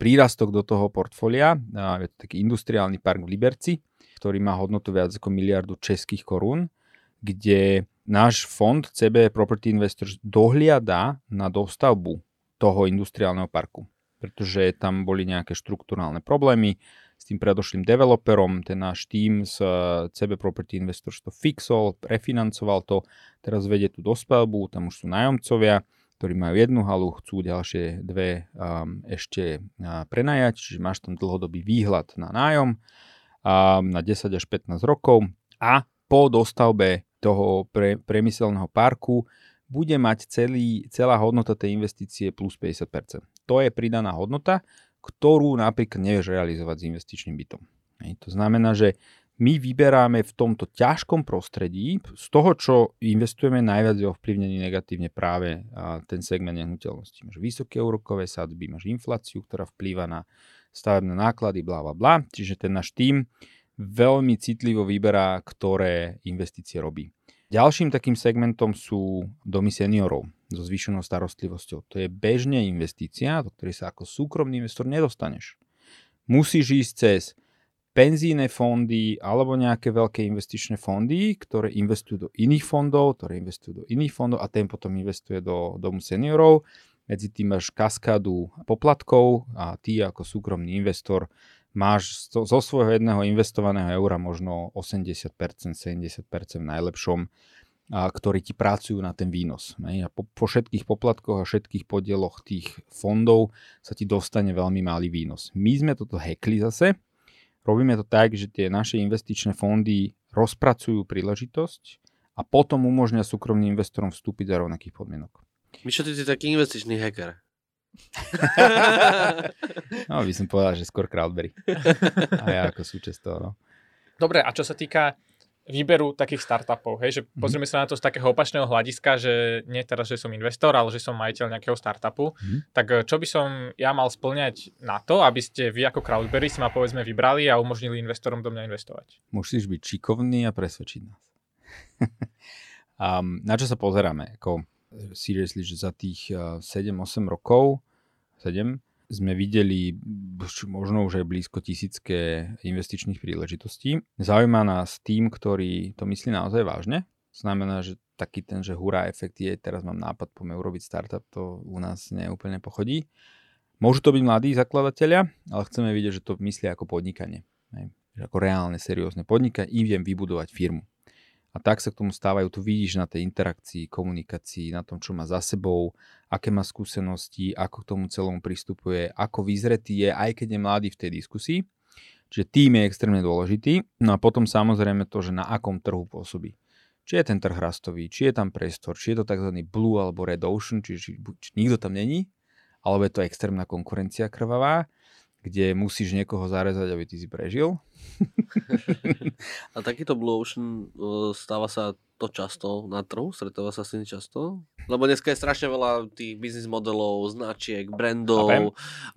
Speaker 3: prírastok do toho portfólia, je to taký industriálny park v Liberci, ktorý má hodnotu viac ako miliardu českých korún, kde náš fond CB Property Investors dohliada na dostavbu toho industriálneho parku pretože tam boli nejaké štruktúrálne problémy s tým predošlým developerom, ten náš tým z eh, CB Property Investors to fixol, refinancoval to, teraz vedie tú dospelbu, tam už sú nájomcovia, ktorí majú jednu halu, chcú ďalšie dve um, ešte prenajať, čiže máš tam dlhodobý výhľad na nájom um, na 10 až 15 rokov a po dostavbe toho pre, priemyselného parku bude mať celý, celá hodnota tej investície plus 50% to je pridaná hodnota, ktorú napríklad nevieš realizovať s investičným bytom. To znamená, že my vyberáme v tomto ťažkom prostredí, z toho, čo investujeme, najviac je ovplyvnený negatívne práve ten segment nehnuteľnosti. Máš vysoké úrokové sadby, máš infláciu, ktorá vplýva na stavebné náklady, bla bla bla. Čiže ten náš tým veľmi citlivo vyberá, ktoré investície robí. Ďalším takým segmentom sú domy seniorov so zvýšenou starostlivosťou. To je bežne investícia, do ktorej sa ako súkromný investor nedostaneš. Musíš ísť cez penzíne fondy alebo nejaké veľké investičné fondy, ktoré investujú do iných fondov, ktoré investujú do iných fondov a ten potom investuje do domu seniorov. Medzi tým máš kaskádu poplatkov a ty ako súkromný investor máš zo, svojho jedného investovaného eura možno 80%, 70% v najlepšom a, ktorí ti pracujú na ten výnos. A po, po všetkých poplatkoch a všetkých podieloch tých fondov sa ti dostane veľmi malý výnos. My sme toto hackli zase. Robíme to tak, že tie naše investičné fondy rozpracujú príležitosť a potom umožňa súkromným investorom vstúpiť za rovnakých podmienok.
Speaker 4: Mišo, ty si taký investičný hacker. (laughs)
Speaker 3: no, by som povedal, že skôr Crowdberry. (laughs) A ja ako súčasť toho. No.
Speaker 1: Dobre, a čo sa týka výberu takých startupov, hej, že mm-hmm. pozrieme sa na to z takého opačného hľadiska, že nie teraz, že som investor, ale že som majiteľ nejakého startupu, mm-hmm. tak eh, čo by som ja mal splňať na to, aby ste vy ako Crowdberry si ma povedzme vybrali a umožnili investorom do mňa investovať?
Speaker 3: Musíš byť šikovný a presvedčiť nás. (laughs) um, na čo sa pozeráme? Ako, seriously, že za tých uh, eh, 7-8 rokov, 7, sme videli možno už aj blízko tisícké investičných príležitostí. Zaujíma nás tým, ktorý to myslí naozaj vážne. Znamená, že taký ten, že hurá efekt je, teraz mám nápad, poďme urobiť startup, to u nás neúplne pochodí. Môžu to byť mladí zakladatelia, ale chceme vidieť, že to myslí ako podnikanie. Ako reálne, seriózne podnikanie, idem vybudovať firmu. A tak sa k tomu stávajú, tu vidíš na tej interakcii, komunikácii, na tom, čo má za sebou, aké má skúsenosti, ako k tomu celomu pristupuje, ako vyzretý je, aj keď je mladý v tej diskusii. Čiže tým je extrémne dôležitý. No a potom samozrejme to, že na akom trhu pôsobí. Či je ten trh rastový, či je tam priestor, či je to tzv. blue alebo red ocean, čiže či, či nikto tam není, alebo je to extrémna konkurencia krvavá kde musíš niekoho zarezať, aby ty si prežil.
Speaker 4: a takýto Blue Ocean e, stáva sa to často na trhu? Stretáva sa s tým často? Lebo dneska je strašne veľa tých biznis modelov, značiek, brandov. Chápem.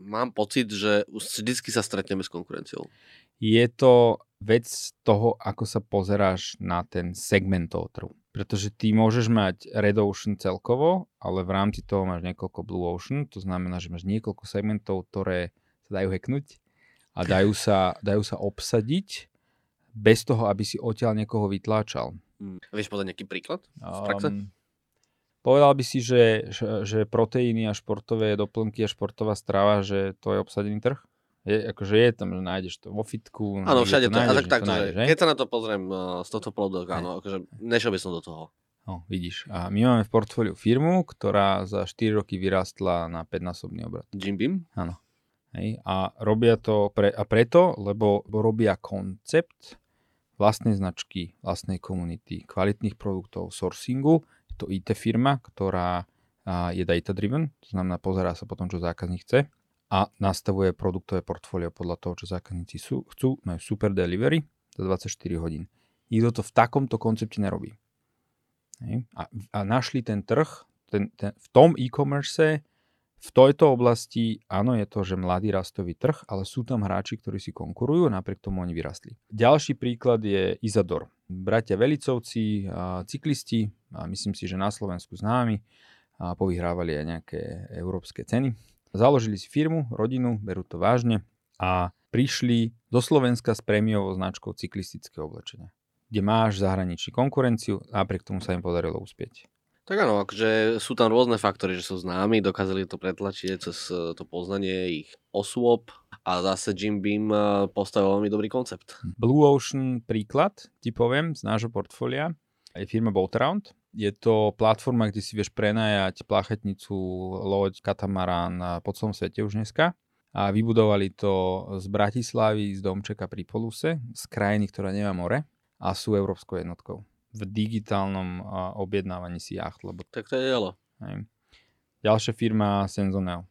Speaker 4: Mám pocit, že vždycky sa stretneme s konkurenciou.
Speaker 3: Je to vec toho, ako sa pozeráš na ten segment toho trhu. Pretože ty môžeš mať Red Ocean celkovo, ale v rámci toho máš niekoľko Blue Ocean, to znamená, že máš niekoľko segmentov, ktoré sa dajú hacknúť a dajú sa, dajú sa obsadiť bez toho, aby si odtiaľ niekoho vytláčal.
Speaker 4: Hmm. Vieš podať nejaký príklad z praxe? Um,
Speaker 3: povedal by si, že, že, proteíny a športové doplnky a športová strava, že to je obsadený trh? Je, akože je tam, že nájdeš to vo fitku.
Speaker 4: Áno, všade to, nájdeš, tak, tak, to nájdeš, že? keď sa na to pozriem uh, z tohto produktu, áno, akože nešiel by som do toho.
Speaker 3: No, vidíš. A my máme v portfóliu firmu, ktorá za 4 roky vyrástla na 5-násobný obrad.
Speaker 4: Jim Beam?
Speaker 3: Áno. Hej, a robia to pre, a preto, lebo robia koncept vlastnej značky, vlastnej komunity, kvalitných produktov, sourcingu. Je to IT firma, ktorá je data driven, to znamená pozerá sa potom, čo zákazník chce a nastavuje produktové portfólio podľa toho, čo zákazníci sú, chcú, majú super delivery za 24 hodín. Nikto to v takomto koncepte nerobí. A, a našli ten trh ten, ten, v tom e-commerce V tejto oblasti áno, je to, že mladý rastový trh, ale sú tam hráči, ktorí si konkurujú, napriek tomu oni vyrastli. Ďalší príklad je Izador. Bratia Velicovci, cyklisti, a myslím si, že na Slovensku známi, a povyhrávali aj nejaké európske ceny. Založili si firmu, rodinu, berú to vážne a prišli do Slovenska s prémiovou značkou cyklistického oblečenia, kde máš zahraničí konkurenciu a napriek tomu sa im podarilo uspieť.
Speaker 4: Tak áno, akože sú tam rôzne faktory, že sú známi, dokázali to pretlačiť cez e, to poznanie ich osôb a zase Jim Beam e, postavil veľmi dobrý koncept.
Speaker 3: Blue Ocean príklad, ti poviem, z nášho portfólia, je firma Boatround. Je to platforma, kde si vieš prenajať plachetnicu, loď, katamarán po celom svete už dneska. A vybudovali to z Bratislavy, z Domčeka pri Poluse, z krajiny, ktorá nemá more a sú európskou jednotkou v digitálnom objednávaní si jacht. Lebo...
Speaker 4: Tak to je jelo.
Speaker 3: Hej. Ďalšia firma Senzonel,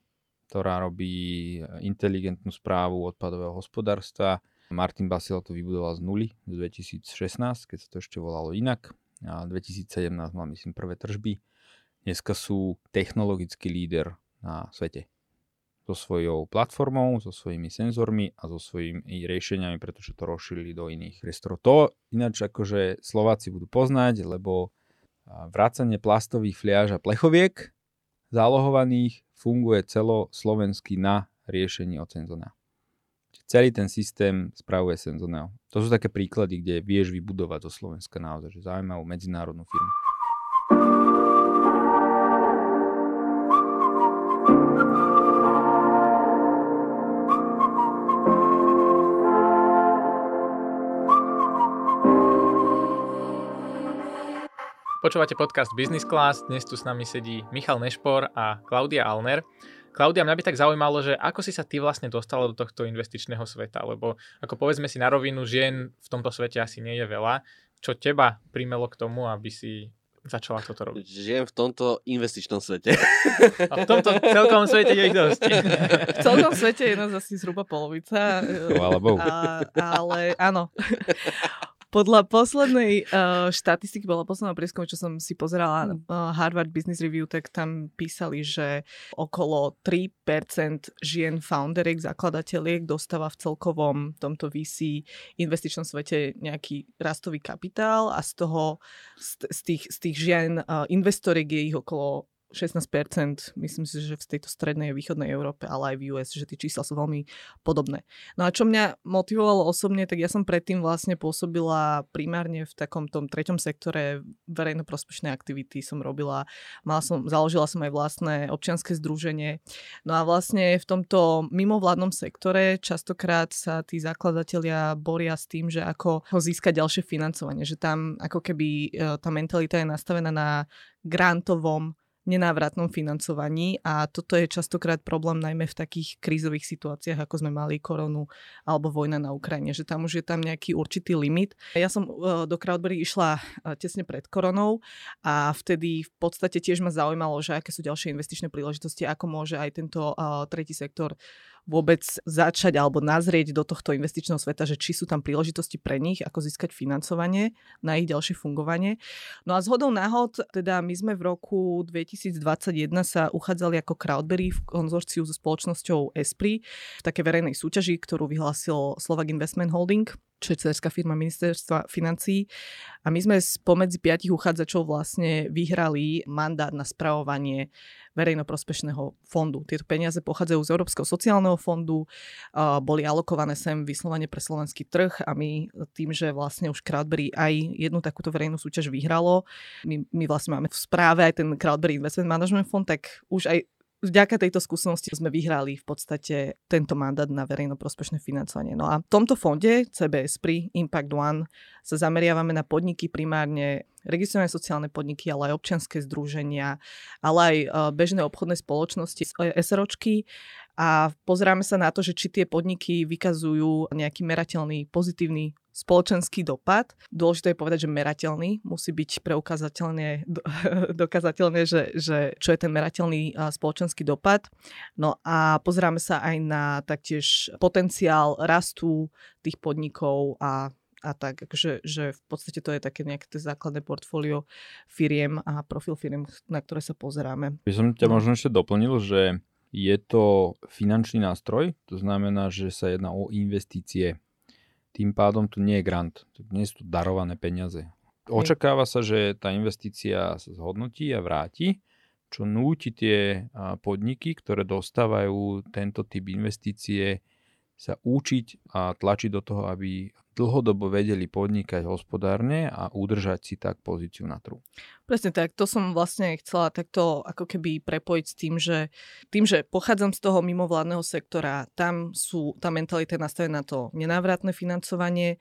Speaker 3: ktorá robí inteligentnú správu odpadového hospodárstva. Martin Basila to vybudoval z nuly v 2016, keď sa to ešte volalo inak. A 2017 mal myslím prvé tržby. Dneska sú technologický líder na svete so svojou platformou, so svojimi senzormi a so svojimi riešeniami, pretože to rozšírili do iných priestorov. To ináč akože Slováci budú poznať, lebo vracanie plastových fliaž a plechoviek zálohovaných funguje celoslovenský na riešení od Senzona. Celý ten systém spravuje Senzoneo. To sú také príklady, kde vieš vybudovať zo Slovenska naozaj že zaujímavú medzinárodnú firmu.
Speaker 1: Počúvate podcast Business Class, dnes tu s nami sedí Michal Nešpor a Klaudia Alner. Klaudia, mňa by tak zaujímalo, že ako si sa ty vlastne dostala do tohto investičného sveta, lebo ako povedzme si na rovinu, žien v tomto svete asi nie je veľa. Čo teba primelo k tomu, aby si začala toto robiť?
Speaker 4: Žijem v tomto investičnom svete.
Speaker 1: A v tomto celkom svete je ich dosť.
Speaker 2: V celkom svete je nás asi zhruba polovica.
Speaker 3: Chvála Bohu.
Speaker 2: A, ale áno. Podľa poslednej uh, štatistiky, bola posledná prieskum, čo som si pozerala uh, Harvard Business Review, tak tam písali, že okolo 3% žien founderiek, zakladateľiek dostáva v celkovom tomto VC investičnom svete nejaký rastový kapitál a z toho, z, z, tých, z tých žien uh, investoriek je ich okolo 16%, myslím si, že v tejto strednej a východnej Európe, ale aj v US, že tie čísla sú veľmi podobné. No a čo mňa motivovalo osobne, tak ja som predtým vlastne pôsobila primárne v takom tom treťom sektore verejnoprospešnej aktivity som robila, mala som, založila som aj vlastné občianske združenie. No a vlastne v tomto mimovládnom sektore častokrát sa tí zakladatelia boria s tým, že ako ho získať ďalšie financovanie, že tam ako keby e, tá mentalita je nastavená na grantovom nenávratnom financovaní a toto je častokrát problém najmä v takých krízových situáciách, ako sme mali koronu alebo vojna na Ukrajine, že tam už je tam nejaký určitý limit. Ja som e, do Crowdberry išla e, tesne pred koronou a vtedy v podstate tiež ma zaujímalo, že aké sú ďalšie investičné príležitosti, ako môže aj tento e, tretí sektor vôbec začať alebo nazrieť do tohto investičného sveta, že či sú tam príležitosti pre nich, ako získať financovanie na ich ďalšie fungovanie. No a zhodou náhod, teda my sme v roku 2021 sa uchádzali ako Crowdberry v konzorciu so spoločnosťou Esprit v také verejnej súťaži, ktorú vyhlásil Slovak Investment Holding cerská firma ministerstva financí. A my sme spomedzi piatich uchádzačov vlastne vyhrali mandát na spravovanie verejnoprospešného fondu. Tieto peniaze pochádzajú z Európskeho sociálneho fondu, boli alokované sem vyslovene pre slovenský trh a my tým, že vlastne už Crowdberry aj jednu takúto verejnú súťaž vyhralo, my, my vlastne máme v správe aj ten Crowdberry Investment Management Fond, tak už aj vďaka tejto skúsenosti sme vyhrali v podstate tento mandát na verejnoprospešné financovanie. No a v tomto fonde CBS pri Impact One sa zameriavame na podniky primárne registrované sociálne podniky, ale aj občianské združenia, ale aj e, bežné obchodné spoločnosti, SROčky a pozeráme sa na to, že či tie podniky vykazujú nejaký merateľný pozitívny spoločenský dopad. Dôležité je povedať, že merateľný musí byť preukázateľne, dokazateľné, (laughs) že, že čo je ten merateľný spoločenský dopad. No a pozeráme sa aj na taktiež potenciál rastu tých podnikov a a tak, že, že v podstate to je také nejaké základné portfólio firiem a profil firiem, na ktoré sa pozeráme.
Speaker 3: By som ťa no. možno ešte doplnil, že Je to finančný nástroj, to znamená, že sa jedná o investície. Tým pádom to nie je grant, nie sú to darované peniaze. Očakáva sa, že tá investícia sa zhodnotí a vráti, čo núti tie podniky, ktoré dostávajú tento typ investície, sa učiť a tlačiť do toho, aby dlhodobo vedeli podnikať hospodárne a udržať si tak pozíciu na trhu.
Speaker 2: Presne tak, to som vlastne chcela takto ako keby prepojiť s tým, že tým, že pochádzam z toho mimovládneho sektora, tam sú, tá mentalita nastavená na to nenávratné financovanie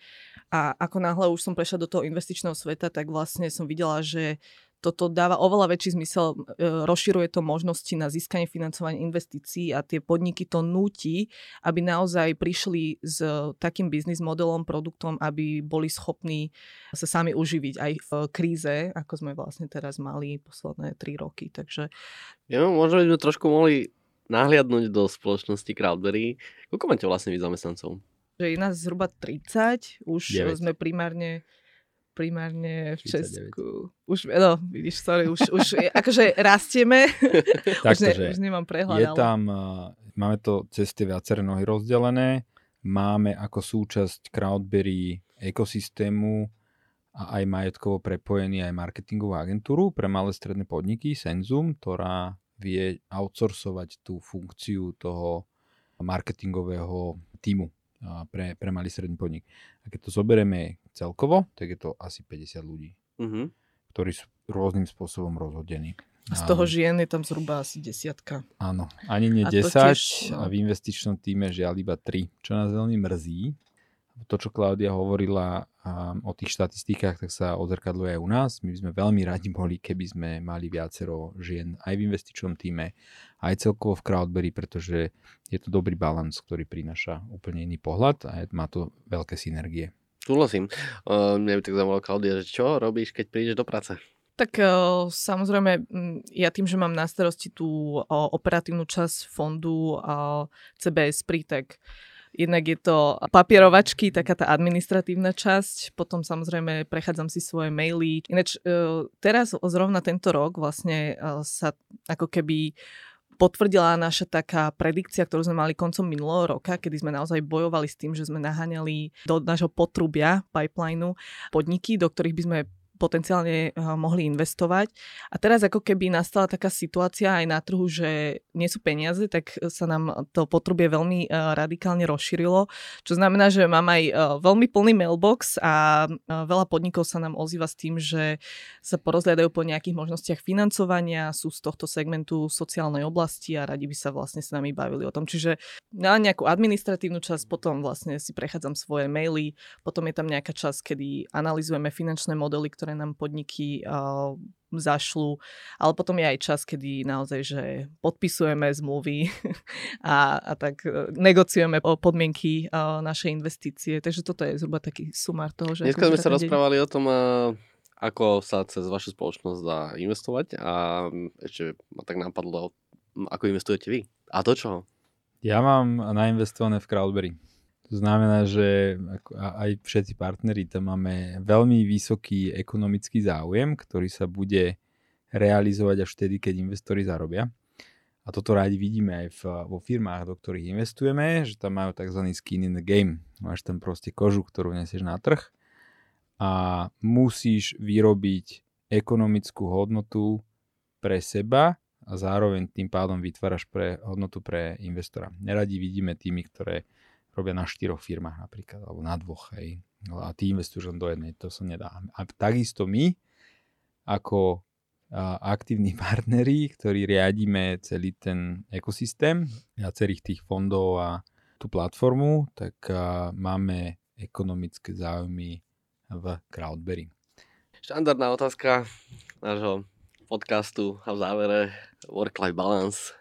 Speaker 2: a ako náhle už som prešla do toho investičného sveta, tak vlastne som videla, že toto dáva oveľa väčší zmysel, e, rozširuje to možnosti na získanie financovania investícií a tie podniky to nutí, aby naozaj prišli s takým biznis modelom, produktom, aby boli schopní sa sami uživiť aj v kríze, ako sme vlastne teraz mali posledné tri roky. Takže...
Speaker 4: Ja, možno by sme trošku mohli nahliadnúť do spoločnosti Crowdberry. Koľko máte vlastne vy zamestnancov?
Speaker 2: Že je nás zhruba 30, už 9. sme primárne primárne v 39. Česku. Už, no, vidíš, sorry, už, už akože rastieme. (laughs)
Speaker 3: už, ne, už nemám prehľad. Je ale... tam, máme to cez tie viaceré nohy rozdelené. Máme ako súčasť Crowdberry ekosystému a aj majetkovo prepojený aj marketingovú agentúru pre malé stredné podniky Senzum, ktorá vie outsourcovať tú funkciu toho marketingového týmu pre, pre malý stredný podnik. A keď to zoberieme celkovo, tak je to asi 50 ľudí, uh-huh. ktorí sú rôznym spôsobom rozhodení.
Speaker 2: A z toho žien je tam zhruba asi desiatka.
Speaker 3: Áno, ani nie a 10 tiež, no. a v investičnom týme žiaľ iba 3, čo nás veľmi mrzí. To, čo Klaudia hovorila um, o tých štatistikách, tak sa odzrkadluje aj u nás. My by sme veľmi radi boli, keby sme mali viacero žien aj v investičnom týme, aj celkovo v Crowdberry, pretože je to dobrý balans, ktorý prináša úplne iný pohľad a má to veľké synergie.
Speaker 4: Súhlasím. Uh, mňa by tak zaujímalo, Klaudia, že čo robíš, keď prídeš do práce?
Speaker 2: Tak uh, samozrejme, ja tým, že mám na starosti tú uh, operatívnu časť fondu uh, CBS pri, tak Jednak je to papierovačky, taká tá administratívna časť, potom samozrejme prechádzam si svoje maily. Ináč teraz zrovna tento rok vlastne sa ako keby potvrdila naša taká predikcia, ktorú sme mali koncom minulého roka, kedy sme naozaj bojovali s tým, že sme naháňali do nášho potrubia, pipelineu, podniky, do ktorých by sme potenciálne eh, mohli investovať. A teraz ako keby nastala taká situácia aj na trhu, že nie sú peniaze, tak sa nám to potrubie veľmi eh, radikálne rozšírilo, čo znamená, že mám aj eh, veľmi plný mailbox a veľa podnikov sa nám ozýva s tým, že sa porozhľadajú po nejakých možnostiach financovania, sú z tohto segmentu sociálnej oblasti a radi by sa vlastne s nami bavili o tom. Čiže na nejakú administratívnu časť, potom vlastne si prechádzam svoje maily, potom je tam nejaká časť, kedy analizujeme finančné modely, ktoré nám podniky uh, zašľú, ale potom je aj čas, kedy naozaj, že podpisujeme zmluvy (laughs) a, a tak uh, negociujeme o podmienky uh, našej investície, takže toto je zhruba taký sumár toho, že...
Speaker 4: Dneska sme sa rozprávali o tom, uh, ako sa cez vašu spoločnosť dá investovať a ešte ma tak napadlo, ako investujete vy. A to čo?
Speaker 3: Ja mám nainvestované v Crowdberry. To znamená, že aj všetci partneri tam máme veľmi vysoký ekonomický záujem, ktorý sa bude realizovať až vtedy, keď investori zarobia. A toto rádi vidíme aj v, vo firmách, do ktorých investujeme, že tam majú tzv. skin in the game. Máš tam proste kožu, ktorú nesieš na trh a musíš vyrobiť ekonomickú hodnotu pre seba a zároveň tým pádom vytváraš pre hodnotu pre investora. Neradi vidíme tými, ktoré robia na štyroch firmách napríklad, alebo na dvoch, hej. A ty investuješ len do jednej, to sa nedá. A takisto my, ako aktívni (laughs) partneri, ktorí riadíme celý ten ekosystém, viacerých tých fondov a tú platformu, tak máme ekonomické záujmy v Crowdberry.
Speaker 4: Štandardná otázka nášho podcastu a v závere work-life balance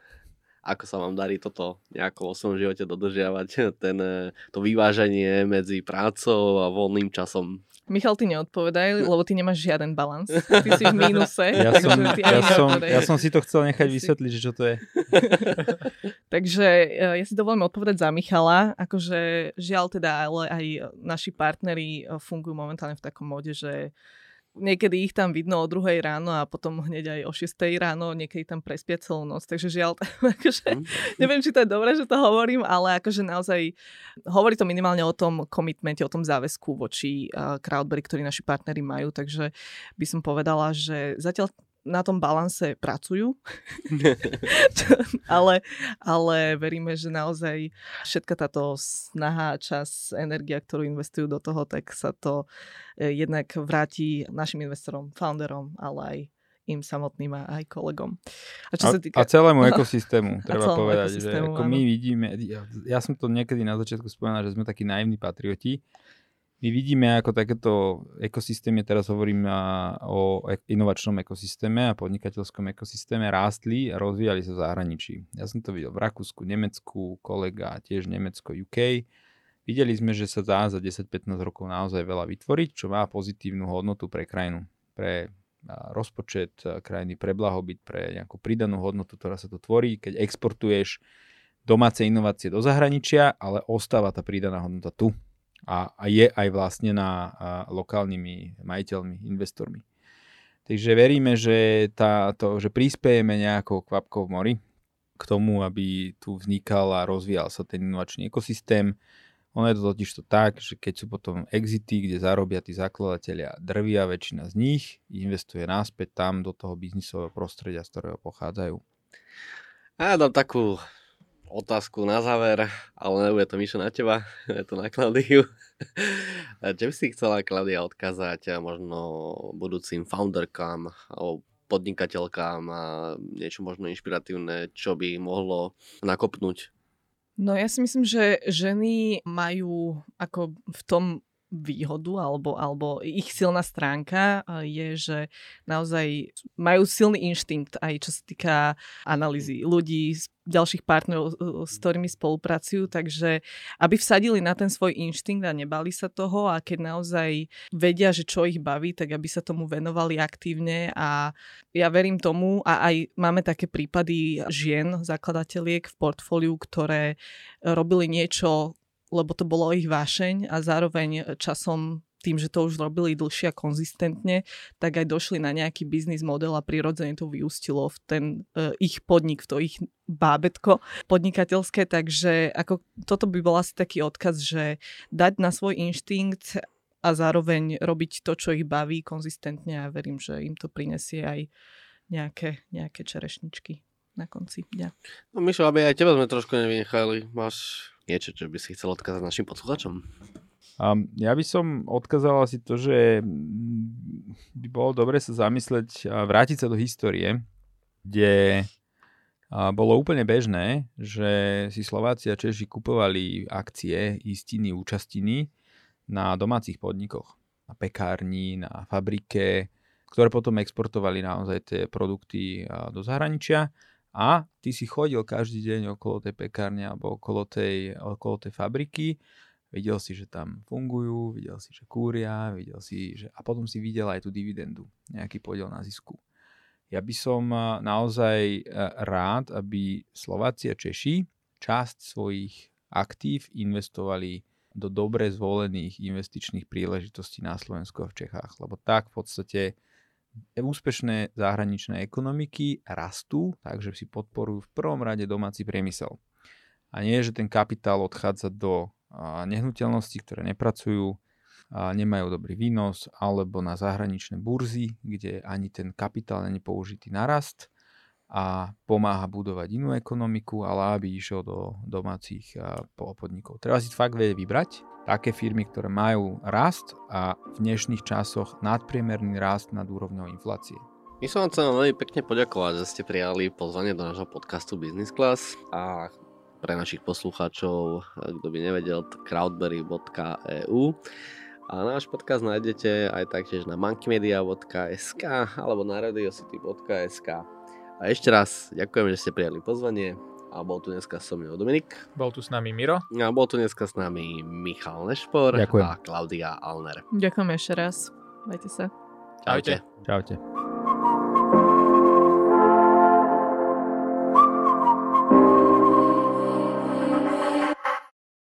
Speaker 4: ako sa vám darí toto nejako vo svojom živote dodržiavať, (laughs) ten, eh, to vyváženie medzi prácou a voľným časom.
Speaker 2: Michal, ty neodpovedaj, lebo ty nemáš žiaden balans. (laughs) Ty si v mínuse.
Speaker 3: Ja som, ja, som, ja som si to chcel nechať vysvetliť, že čo to je. (laughs)
Speaker 2: takže eh, ja si dovolím odpovedať za Michala. Akože žiaľ teda, ale aj naši partneri eh, fungujú momentálne v takom móde, že niekedy ich tam vidno o druhej ráno a potom hneď aj o 6 ráno, niekedy tam prespia celú noc, takže žiaľ, (laughs) akože, neviem, či to je dobré, že to hovorím, ale akože naozaj hovorí to minimálne o tom komitmente, o tom záväzku voči uh, Crowdberry, ktorí naši partnery majú, takže by som povedala, že zatiaľ na tom balanse pracujú, (laughs) (laughs) ale, ale veríme, že naozaj všetka táto snaha, čas, energia, ktorú investujú do toho, tak sa to eh, jednak vráti našim investorom, founderom, ale aj im samotným a aj kolegom.
Speaker 3: A, čo a, sa týka... a celému ekosystému, treba povedať, že ako my vidíme, ja, ja som to niekedy na začiatku spomenul, že sme takí naivní patrioti, my vidíme, ako takéto ekosystémy, teraz hovorím o inovačnom ekosystéme a podnikateľskom ekosystéme, rástli a rozvíjali sa v zahraničí. Ja som to videl v Rakúsku, Nemecku, kolega tiež Nemecko, UK. Videli sme, že sa dá za 10-15 rokov naozaj veľa vytvoriť, čo má pozitívnu hodnotu pre krajinu, pre rozpočet krajiny, pre blahobyt, pre nejakú pridanú hodnotu, ktorá sa tu tvorí, keď exportuješ domáce inovácie do zahraničia, ale ostáva tá pridaná hodnota tu a, a je aj vlastne na lokálnymi majiteľmi, investormi. Takže veríme, že, tá, to, že prispiejeme nejakou kvapkou v mori k tomu, aby tu vznikal a rozvíjal sa ten inovačný ekosystém. Ono je to totiž to tak, že keď sú potom exity, kde zarobia tí zakladatelia drvia, väčšina z nich investuje náspäť tam do toho biznisového prostredia, z ktorého pochádzajú.
Speaker 4: Ja dám takú otázku na záver, ale nebude to Mišo na teba, (laughs) je to na Klaudiu. Čo by si chcela Klaudia odkázať možno budúcim founderkám alebo podnikateľkám a niečo možno inšpiratívne, čo by mohlo nakopnúť?
Speaker 2: No ja si myslím, že ženy majú ako v tom výhodu alebo, alebo ich silná stránka je, že naozaj majú silný inštinkt aj čo sa týka analýzy ľudí, ďalších partnerov, s ktorými spolupracujú, takže aby vsadili na ten svoj inštinkt a nebali sa toho a keď naozaj vedia, že čo ich baví, tak aby sa tomu venovali aktívne. A ja verím tomu a aj máme také prípady žien, zakladateliek v portfóliu, ktoré robili niečo lebo to bolo ich vášeň a zároveň časom tým, že to už robili dlhšie a konzistentne, tak aj došli na nejaký biznis model a prirodzene to vyústilo v ten uh, ich podnik, v to ich bábetko podnikateľské, takže ako toto by bol asi taký odkaz, že dať na svoj inštinkt a zároveň robiť to, čo ich baví konzistentne a verím, že im to prinesie aj nejaké, nejaké čerešničky na konci dňa.
Speaker 4: No Mišo, aby aj teba sme trošku nevynechali. Máš niečo, čo by si chcel odkázať našim posluchačom?
Speaker 3: Um, ja by som odkázal asi to, že by bolo dobre sa zamysleť a vrátiť sa do histórie, kde bolo úplne bežné, že si Slováci a Češi kupovali akcie, istiny, účastiny na domácich podnikoch, na pekárni, na fabrike, ktoré potom exportovali naozaj tie produkty do zahraničia a ty si chodil každý deň okolo tej pekárne alebo okolo tej, okolo tej fabriky, videl si, že tam fungujú, videl si, že kúria, videl si, že... a potom si videl aj tú dividendu, nejaký podiel na zisku. Ja by som eh, naozaj eh, rád, aby Slováci a Češi časť svojich aktív investovali do dobre zvolených investičných príležitostí na Slovensku a v Čechách, lebo tak v podstate úspešné zahraničné ekonomiky rastú, takže si podporujú v prvom rade domáci priemysel. A nie, že ten kapitál odchádza do nehnuteľností, ktoré nepracujú, nemajú dobrý výnos, alebo na zahraničné burzy, kde ani ten kapitál není použitý na rast a pomáha budovať inú ekonomiku, ale aby išiel do domácich podnikov. Treba si fakt vedieť vybrať také firmy, ktoré majú rast a v dnešných časoch nadpriemerný rast nad úrovňou inflácie.
Speaker 4: My som vám chcem veľmi pekne poďakovať, že ste prijali pozvanie do nášho podcastu Business Class a pre našich poslucháčov, kto by nevedel, crowdberry.eu a náš podcast nájdete aj taktiež na monkeymedia.sk alebo na radiocity.sk a ešte raz ďakujem, že ste prijali pozvanie a bol tu dneska so mnou Dominik.
Speaker 1: Bol tu s nami Miro.
Speaker 4: A bol tu dneska s nami Michal Nešpor
Speaker 3: ďakujem.
Speaker 4: a Klaudia Alner.
Speaker 2: Ďakujem ešte raz. Majte sa.
Speaker 4: Čaute.
Speaker 3: Čaute.